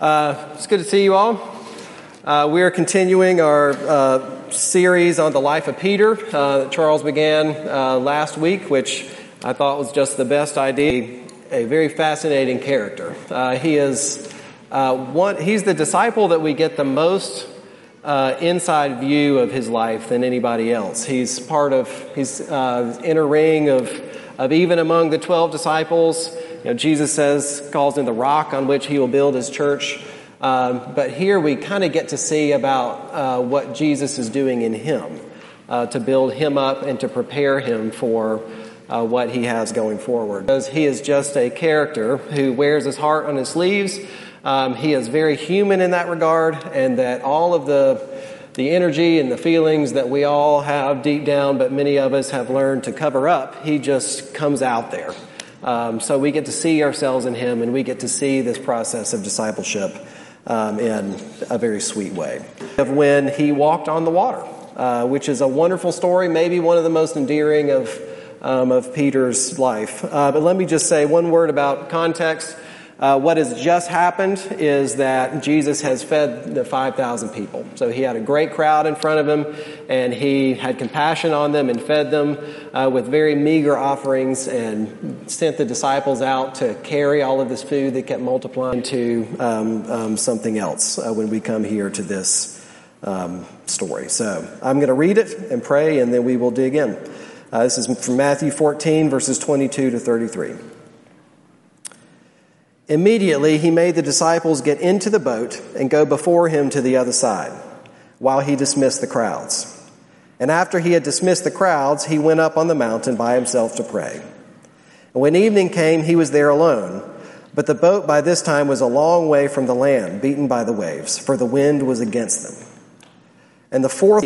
Uh, it's good to see you all. Uh, we are continuing our uh, series on the life of Peter uh, that Charles began uh, last week, which I thought was just the best idea. A very fascinating character. He is one. He's the disciple that we get the most inside view of his life than anybody else. He's part of. He's inner ring of of even among the twelve disciples. You know, Jesus says, calls him the rock on which he will build his church. Um, but here we kind of get to see about uh, what Jesus is doing in him uh, to build him up and to prepare him for uh, what he has going forward. Because he is just a character who wears his heart on his sleeves. Um, he is very human in that regard, and that all of the the energy and the feelings that we all have deep down, but many of us have learned to cover up, he just comes out there. Um, so we get to see ourselves in Him and we get to see this process of discipleship um, in a very sweet way. Of when He walked on the water, uh, which is a wonderful story, maybe one of the most endearing of, um, of Peter's life. Uh, but let me just say one word about context. Uh, what has just happened is that Jesus has fed the 5,000 people. So he had a great crowd in front of him, and he had compassion on them and fed them uh, with very meager offerings and sent the disciples out to carry all of this food that kept multiplying to um, um, something else uh, when we come here to this um, story. So I'm going to read it and pray, and then we will dig in. Uh, this is from Matthew 14, verses 22 to 33. Immediately he made the disciples get into the boat and go before him to the other side, while he dismissed the crowds. And after he had dismissed the crowds, he went up on the mountain by himself to pray. And when evening came, he was there alone. But the boat by this time was a long way from the land, beaten by the waves, for the wind was against them. And the fourth,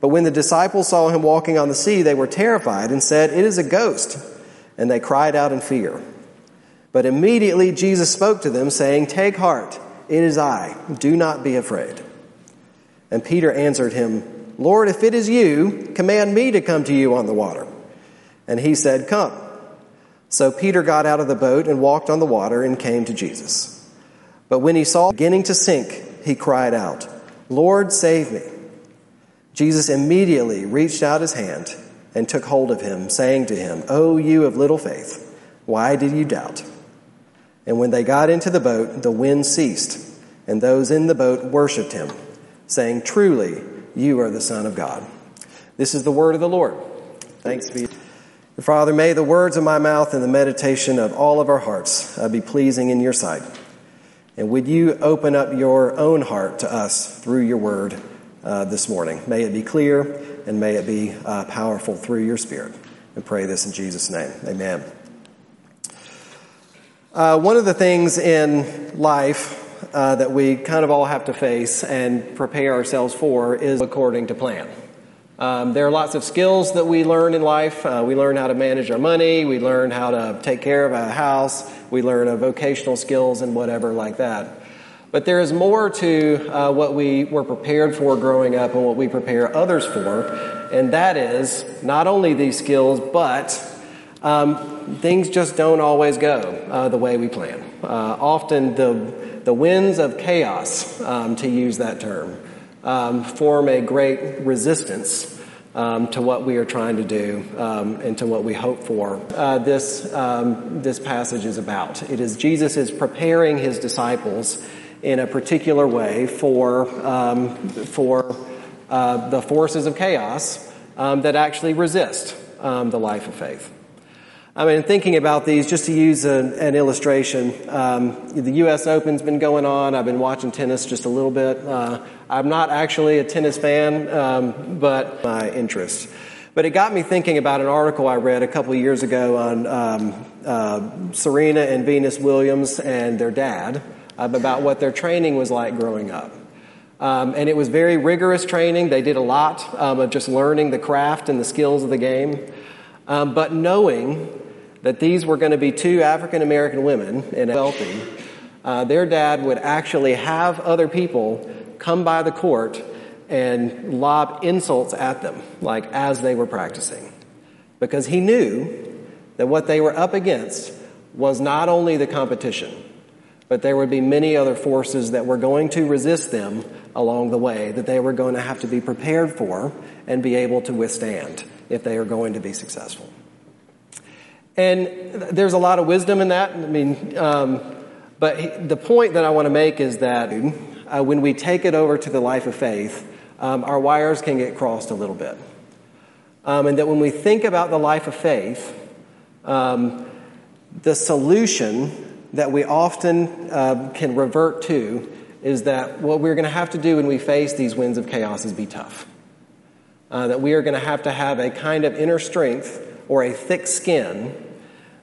but when the disciples saw him walking on the sea, they were terrified and said, It is a ghost. And they cried out in fear. But immediately Jesus spoke to them, saying, Take heart, it is I, do not be afraid. And Peter answered him, Lord, if it is you, command me to come to you on the water. And he said, Come. So Peter got out of the boat and walked on the water and came to Jesus. But when he saw beginning to sink, he cried out, Lord, save me. Jesus immediately reached out his hand and took hold of him, saying to him, O you of little faith, why did you doubt? And when they got into the boat, the wind ceased, and those in the boat worshiped him, saying, Truly, you are the Son of God. This is the word of the Lord. Thanks be. Father, may the words of my mouth and the meditation of all of our hearts uh, be pleasing in your sight. And would you open up your own heart to us through your word uh, this morning? May it be clear and may it be uh, powerful through your spirit. And pray this in Jesus' name. Amen. Uh, one of the things in life uh, that we kind of all have to face and prepare ourselves for is according to plan. Um, there are lots of skills that we learn in life. Uh, we learn how to manage our money. We learn how to take care of a house. We learn vocational skills and whatever like that. But there is more to uh, what we were prepared for growing up and what we prepare others for, and that is not only these skills, but um, things just don't always go uh, the way we plan. Uh, often the, the winds of chaos, um, to use that term, um, form a great resistance um, to what we are trying to do um, and to what we hope for. Uh, this, um, this passage is about. It is Jesus is preparing his disciples in a particular way for, for uh, the forces of chaos that actually resist the life of faith. I mean, thinking about these, just to use an, an illustration, um, the U.S. Open's been going on. I've been watching tennis just a little bit. Uh, I'm not actually a tennis fan, um, but my interest. But it got me thinking about an article I read a couple of years ago on um, uh, Serena and Venus Williams and their dad about what their training was like growing up. Um, and it was very rigorous training. They did a lot um, of just learning the craft and the skills of the game. Um, but knowing that these were going to be two African American women and wealthy, uh, their dad would actually have other people come by the court and lob insults at them, like as they were practicing. Because he knew that what they were up against was not only the competition, but there would be many other forces that were going to resist them along the way that they were going to have to be prepared for and be able to withstand if they are going to be successful. And there's a lot of wisdom in that. I mean, um, but the point that I want to make is that uh, when we take it over to the life of faith, um, our wires can get crossed a little bit. Um, and that when we think about the life of faith, um, the solution that we often uh, can revert to is that what we're going to have to do when we face these winds of chaos is be tough. Uh, that we are going to have to have a kind of inner strength or a thick skin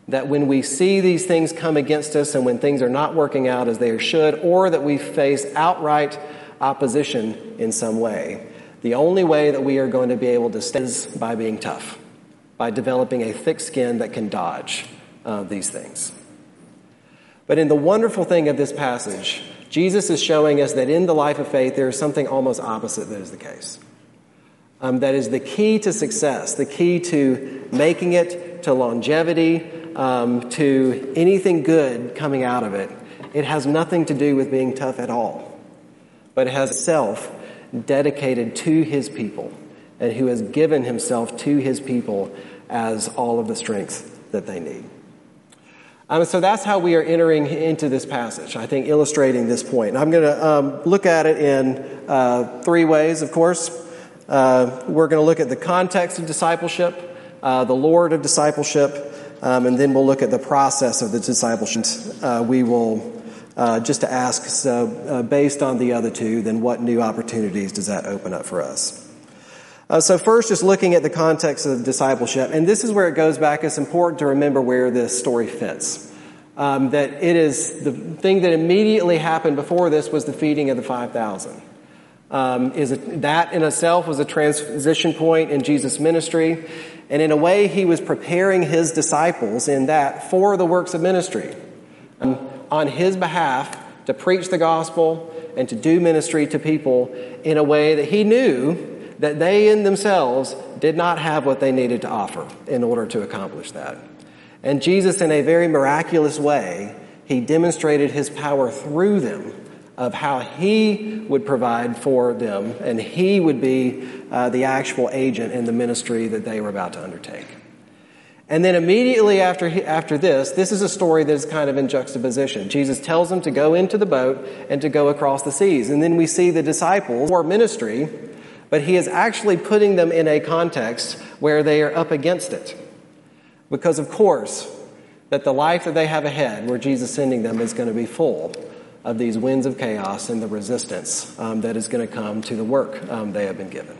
that when we see these things come against us and when things are not working out as they should, or that we face outright opposition in some way, the only way that we are going to be able to stand is by being tough, by developing a thick skin that can dodge uh, these things. But in the wonderful thing of this passage, Jesus is showing us that in the life of faith, there is something almost opposite that is the case. Um, that is the key to success, the key to making it, to longevity, um, to anything good coming out of it. It has nothing to do with being tough at all, but it has self dedicated to his people and who has given himself to his people as all of the strength that they need. Um, so that's how we are entering into this passage, I think, illustrating this point. I'm going to um, look at it in uh, three ways, of course. Uh, we're going to look at the context of discipleship, uh, the Lord of discipleship, um, and then we'll look at the process of the discipleship. Uh, we will uh, just to ask, so uh, based on the other two, then what new opportunities does that open up for us? Uh, so first, just looking at the context of discipleship, and this is where it goes back. It's important to remember where this story fits. Um, that it is the thing that immediately happened before this was the feeding of the five thousand. Um, is a, that in itself was a transition point in Jesus' ministry, and in a way, he was preparing his disciples in that for the works of ministry, um, on his behalf to preach the gospel and to do ministry to people in a way that he knew that they in themselves did not have what they needed to offer in order to accomplish that. And Jesus, in a very miraculous way, he demonstrated his power through them of how he would provide for them and he would be uh, the actual agent in the ministry that they were about to undertake. And then immediately after, after this, this is a story that is kind of in juxtaposition. Jesus tells them to go into the boat and to go across the seas. And then we see the disciples for ministry but he is actually putting them in a context where they are up against it. Because, of course, that the life that they have ahead, where Jesus is sending them, is going to be full of these winds of chaos and the resistance um, that is going to come to the work um, they have been given.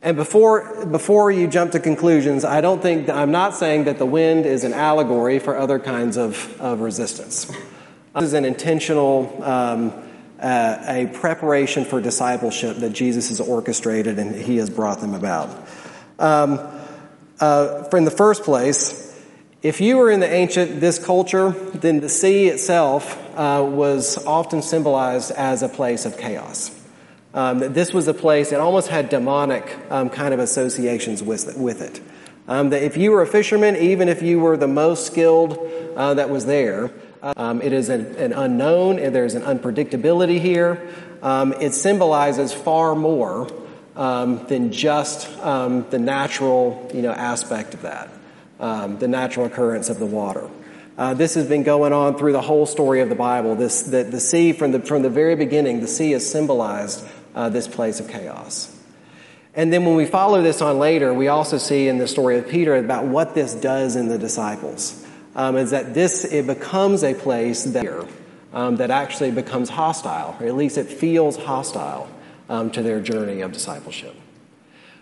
And before, before you jump to conclusions, I don't think, I'm not saying that the wind is an allegory for other kinds of, of resistance. This is an intentional um, uh, a preparation for discipleship that Jesus has orchestrated and he has brought them about. Um, uh, in the first place, if you were in the ancient this culture, then the sea itself uh, was often symbolized as a place of chaos. Um, this was a place that almost had demonic um, kind of associations with, with it. Um, that if you were a fisherman, even if you were the most skilled uh, that was there, um, it is an, an, unknown, and there's an unpredictability here. Um, it symbolizes far more um, than just um, the natural, you know, aspect of that, um, the natural occurrence of the water. Uh, this has been going on through the whole story of the Bible. This, the, the sea, from the, from the very beginning, the sea has symbolized uh, this place of chaos. And then when we follow this on later, we also see in the story of Peter about what this does in the disciples um, is that this it becomes a place that um, that actually becomes hostile, or at least it feels hostile um, to their journey of discipleship.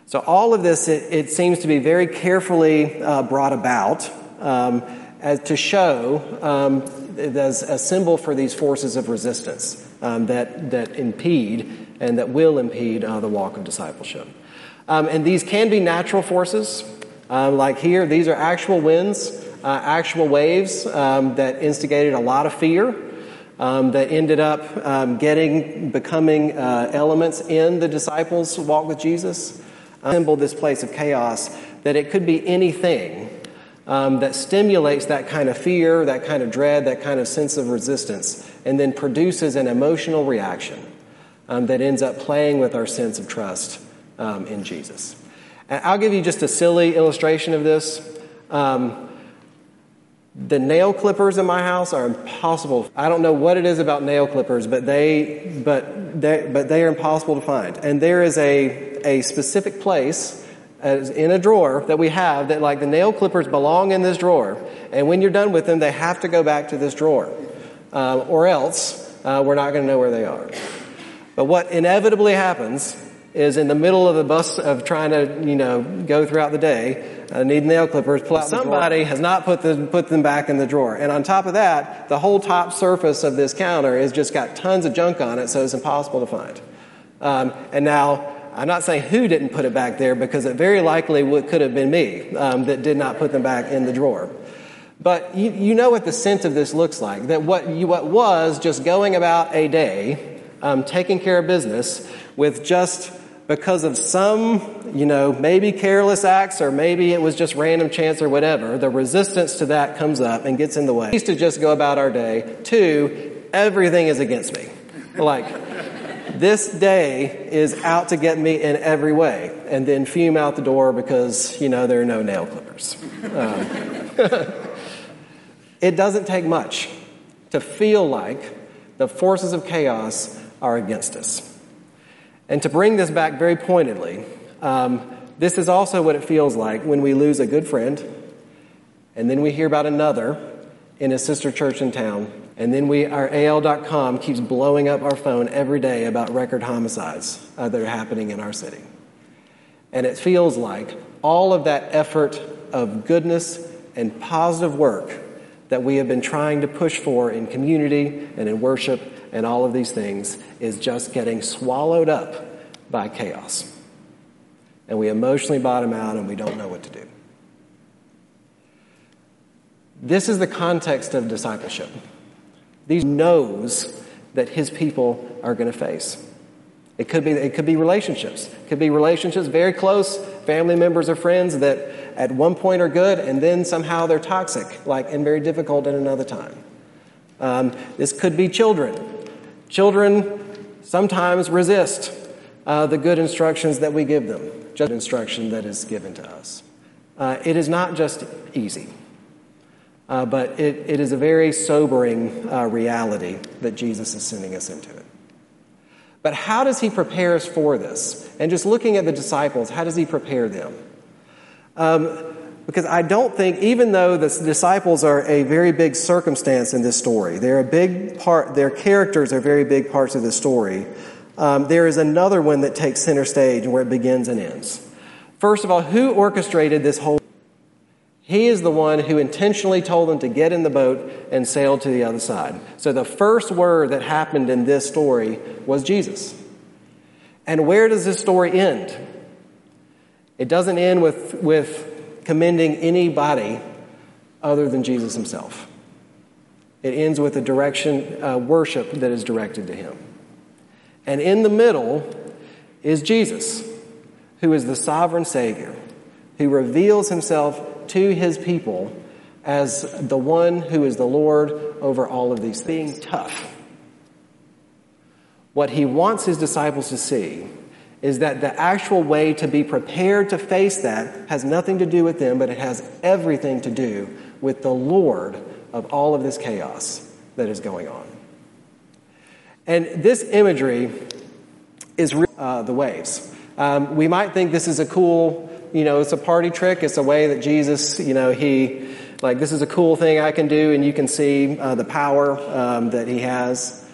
So all of this, it, it seems to be very carefully uh, brought about um, as to show um, as a symbol for these forces of resistance um, that that impede and that will impede uh, the walk of discipleship. and these can be natural forces, like here, these are actual winds uh, actual waves um, that instigated a lot of fear. Um, that ended up um, getting, becoming uh, elements in the disciples' walk with Jesus. Symbol this place of chaos, that it could be anything um, that stimulates that kind of fear, that kind of dread, that kind of sense of resistance, and then produces an emotional reaction um, that ends up playing with our sense of trust um, in Jesus. And I'll give you just a silly illustration of this. Um, the nail clippers in my house are impossible. I don't know what it is about nail clippers, but they, but they, but they are impossible to find. And there is a, a specific place in a drawer that we have that like the nail clippers belong in this drawer. And when you're done with them, they have to go back to this drawer. Uh, or else, uh, we're not going to know where they are. But what inevitably happens is in the middle of the bus of trying to, you know, go throughout the day, uh, need nail clippers, pull out somebody has not put them, put them back in the drawer. And on top of that, the whole top surface of this counter has just got tons of junk on it, so it's impossible to find. Um, and now, I'm not saying who didn't put it back there because it very likely would, could have been me um, that did not put them back in the drawer. But you, you know what the sense of this looks like. That what, you, what was just going about a day, um, taking care of business with just because of some, you know, maybe careless acts or maybe it was just random chance or whatever, the resistance to that comes up and gets in the way. Used to just go about our day. Two, everything is against me. Like, this day is out to get me in every way, and then fume out the door because, you know, there are no nail clippers. Um, it doesn't take much to feel like the forces of chaos are against us. And to bring this back very pointedly, um, this is also what it feels like when we lose a good friend, and then we hear about another in a sister church in town, and then we, our AL.com keeps blowing up our phone every day about record homicides uh, that are happening in our city. And it feels like all of that effort of goodness and positive work that we have been trying to push for in community and in worship and all of these things is just getting swallowed up by chaos. And we emotionally bottom out and we don't know what to do. This is the context of discipleship. These knows that his people are going to face. It could be it could be relationships. It could be relationships very close, family members or friends that at one point are good and then somehow they're toxic, like and very difficult at another time. Um, this could be children. Children sometimes resist uh, the good instructions that we give them, just instruction that is given to us. Uh, it is not just easy, uh, but it, it is a very sobering uh, reality that Jesus is sending us into it. But how does he prepare us for this? And just looking at the disciples, how does he prepare them? Um, because I don't think, even though the disciples are a very big circumstance in this story, they're a big part, their characters are very big parts of the story, um, there is another one that takes center stage and where it begins and ends. First of all, who orchestrated this whole? He is the one who intentionally told them to get in the boat and sail to the other side. So the first word that happened in this story was Jesus. And where does this story end? It doesn't end with, with commending anybody other than Jesus himself. It ends with a direction, uh, worship that is directed to him. And in the middle is Jesus, who is the sovereign Savior, who reveals himself to his people as the one who is the Lord over all of these things. Being tough. What he wants his disciples to see is that the actual way to be prepared to face that has nothing to do with them, but it has everything to do with the Lord of all of this chaos that is going on. And this imagery is uh, the waves. Um, we might think this is a cool, you know, it's a party trick. It's a way that Jesus, you know, he, like, this is a cool thing I can do, and you can see uh, the power um, that he has.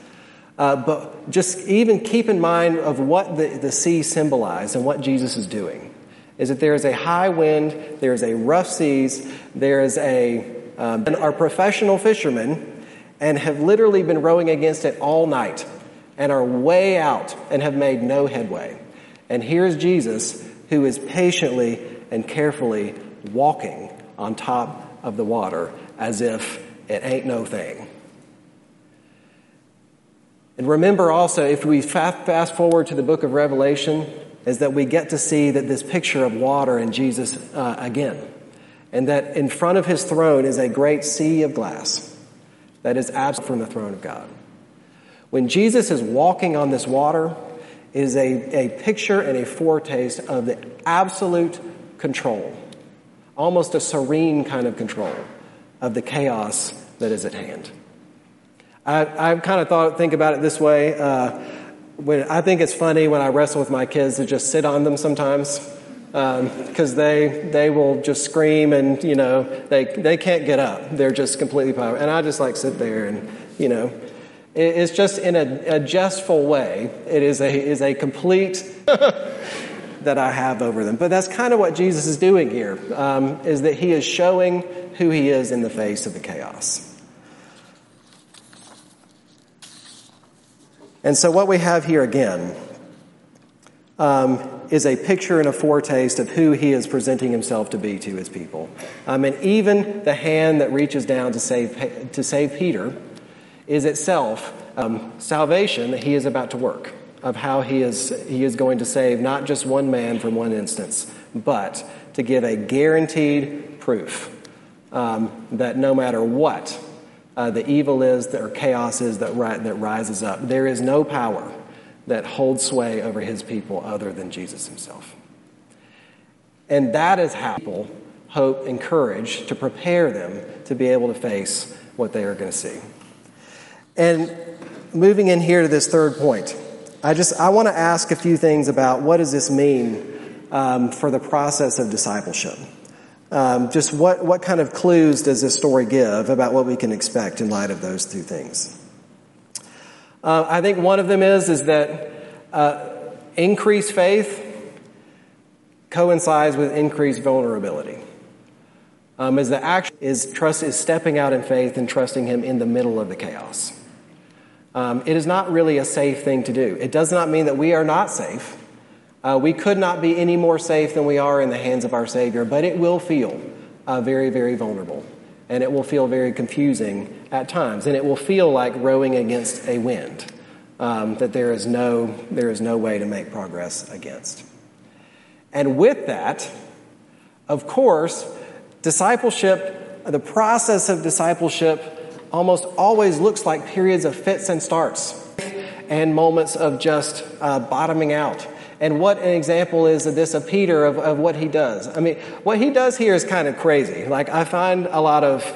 Uh, but just even keep in mind of what the, the sea symbolized and what Jesus is doing. Is that there is a high wind, there is a rough seas, there is a, um, and are professional fishermen and have literally been rowing against it all night and are way out and have made no headway. And here's Jesus who is patiently and carefully walking on top of the water as if it ain't no thing. And remember also, if we fast forward to the book of Revelation, is that we get to see that this picture of water and Jesus uh, again. and that in front of his throne is a great sea of glass that is absent from the throne of God. When Jesus is walking on this water, is a, a picture and a foretaste of the absolute control, almost a serene kind of control of the chaos that is at hand. I, have kind of thought, think about it this way. Uh, when I think it's funny when I wrestle with my kids to just sit on them sometimes because um, they they will just scream and you know they they can't get up. They're just completely powerful, and I just like sit there and you know it, it's just in a, a jestful way. It is a is a complete. that I have over them. But that's kind of what Jesus is doing here. Um, is that he is showing who he is in the face of the chaos. And so, what we have here again um, is a picture and a foretaste of who he is presenting himself to be to his people. Um, and even the hand that reaches down to save, to save Peter is itself um, salvation that he is about to work, of how he is, he is going to save not just one man from one instance, but to give a guaranteed proof um, that no matter what uh, the evil is or chaos is that, ri- that rises up. There is no power that holds sway over his people other than Jesus himself. And that is how people hope and courage to prepare them to be able to face what they are going to see. And moving in here to this third point, I just I want to ask a few things about what does this mean um, for the process of discipleship. Um, just what, what kind of clues does this story give about what we can expect in light of those two things? Uh, I think one of them is is that uh, increased faith coincides with increased vulnerability. Um, as the action is trust is stepping out in faith and trusting Him in the middle of the chaos. Um, it is not really a safe thing to do. It does not mean that we are not safe. Uh, we could not be any more safe than we are in the hands of our Savior, but it will feel uh, very, very vulnerable. And it will feel very confusing at times. And it will feel like rowing against a wind um, that there is, no, there is no way to make progress against. And with that, of course, discipleship, the process of discipleship almost always looks like periods of fits and starts and moments of just uh, bottoming out and what an example is of this of Peter of, of what he does. I mean, what he does here is kind of crazy. Like, I find a lot of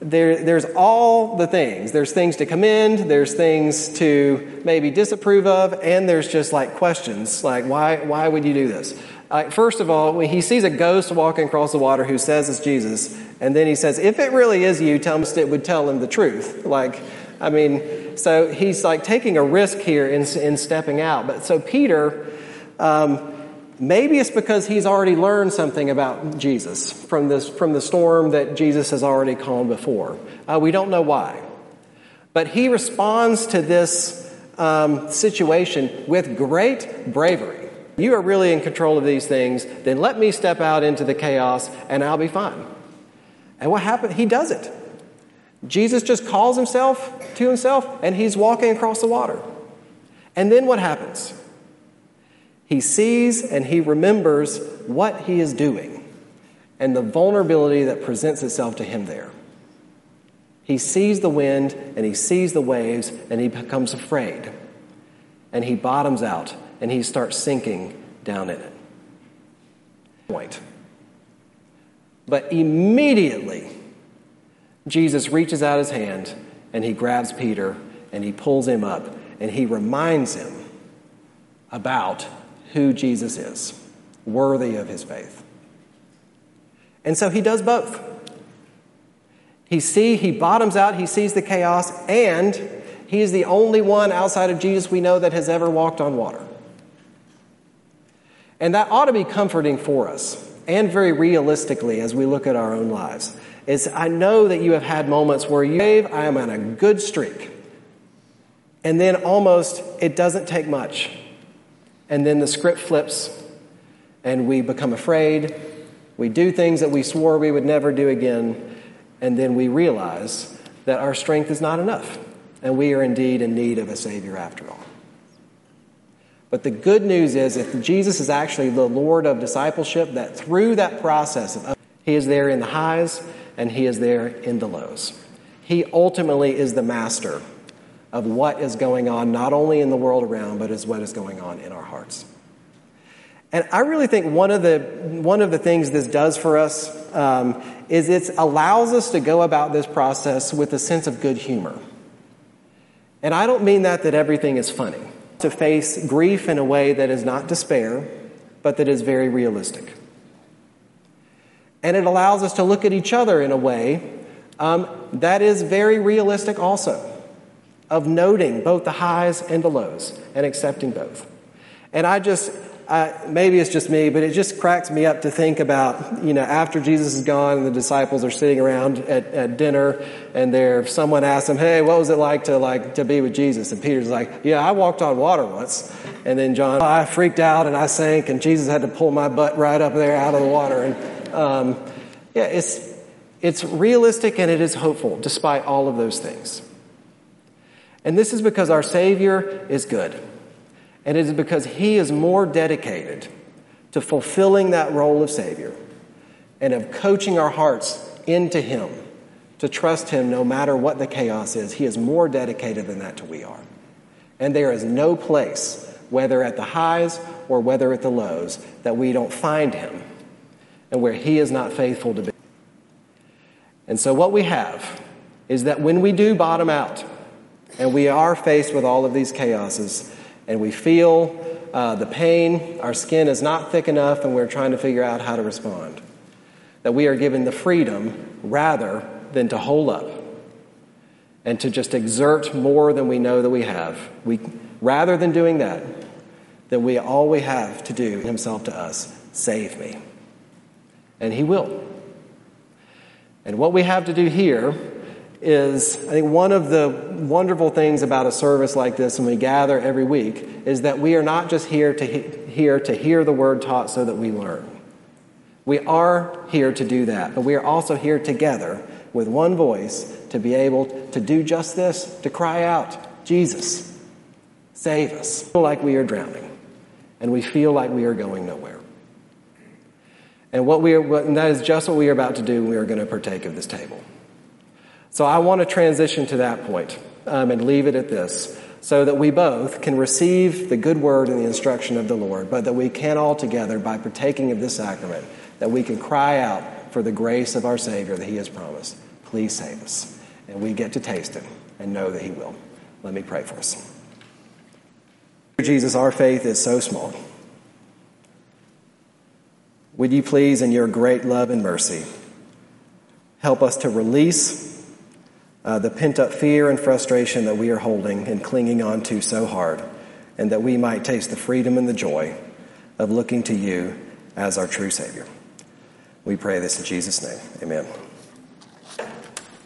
there, there's all the things. There's things to commend, there's things to maybe disapprove of, and there's just like questions like, why, why would you do this? Uh, first of all, when he sees a ghost walking across the water who says it's Jesus, and then he says, if it really is you, tell him it would tell him the truth. Like, I mean, so he's like taking a risk here in, in stepping out. But so Peter, um, maybe it's because he's already learned something about Jesus from, this, from the storm that Jesus has already calmed before. Uh, we don't know why. But he responds to this um, situation with great bravery. You are really in control of these things, then let me step out into the chaos and I'll be fine. And what happened? He does it. Jesus just calls himself to himself and he's walking across the water. And then what happens? He sees and he remembers what he is doing and the vulnerability that presents itself to him there. He sees the wind and he sees the waves and he becomes afraid. And he bottoms out and he starts sinking down in it. Point. But immediately, Jesus reaches out his hand and he grabs Peter and he pulls him up and he reminds him about who Jesus is, worthy of his faith. And so he does both. He see he bottoms out, he sees the chaos, and he is the only one outside of Jesus we know that has ever walked on water. And that ought to be comforting for us, and very realistically as we look at our own lives. Is I know that you have had moments where you, I am on a good streak. And then almost it doesn't take much and then the script flips and we become afraid. We do things that we swore we would never do again, and then we realize that our strength is not enough, and we are indeed in need of a Savior after all. But the good news is, if Jesus is actually the Lord of discipleship, that through that process He is there in the highs and He is there in the lows. He ultimately is the master of what is going on, not only in the world around, but as what is going on in our hearts. And I really think one of the, one of the things this does for us um, is it allows us to go about this process with a sense of good humor. And I don't mean that that everything is funny. To face grief in a way that is not despair, but that is very realistic. And it allows us to look at each other in a way um, that is very realistic also, of noting both the highs and the lows and accepting both. And I just, I, maybe it's just me, but it just cracks me up to think about, you know, after Jesus is gone and the disciples are sitting around at, at dinner and there, someone asks them, hey, what was it like to, like, to be with Jesus? And Peter's like, yeah, I walked on water once. And then John, I freaked out and I sank and Jesus had to pull my butt right up there out of the water. And, um, yeah, it's, it's realistic and it is hopeful despite all of those things. And this is because our Savior is good. And it is because He is more dedicated to fulfilling that role of Savior and of coaching our hearts into Him to trust Him no matter what the chaos is. He is more dedicated than that to we are. And there is no place, whether at the highs or whether at the lows, that we don't find Him and where He is not faithful to be. And so, what we have is that when we do bottom out and we are faced with all of these chaoses and we feel uh, the pain, our skin is not thick enough, and we're trying to figure out how to respond, that we are given the freedom rather than to hold up and to just exert more than we know that we have. We, rather than doing that, that we all we have to do himself to us save me. And he will. And what we have to do here is, I think, one of the wonderful things about a service like this when we gather every week is that we are not just here to, he- here to hear the word taught so that we learn. We are here to do that, but we are also here together with one voice to be able to do just this, to cry out, Jesus, save us. Feel like we are drowning, and we feel like we are going nowhere. And, what we are, and that is just what we are about to do. We are going to partake of this table. So I want to transition to that point, um, and leave it at this so that we both can receive the good word and the instruction of the Lord, but that we can all together, by partaking of this sacrament, that we can cry out for the grace of our Savior that He has promised. Please save us. And we get to taste it and know that He will. Let me pray for us. Jesus, our faith is so small. Would you please, in your great love and mercy, help us to release uh, the pent up fear and frustration that we are holding and clinging on to so hard, and that we might taste the freedom and the joy of looking to you as our true Savior. We pray this in Jesus' name. Amen.